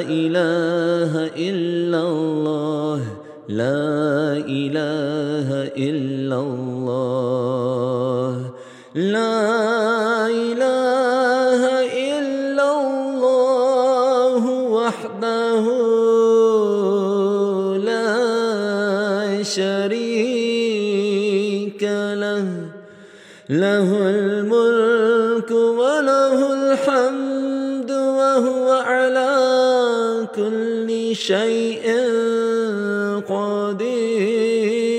إله إلا الله لا إله إلا الله لا إله إلا الله وحده لا شريك له له الملك وله الحمد وهو على كل شيء قدير.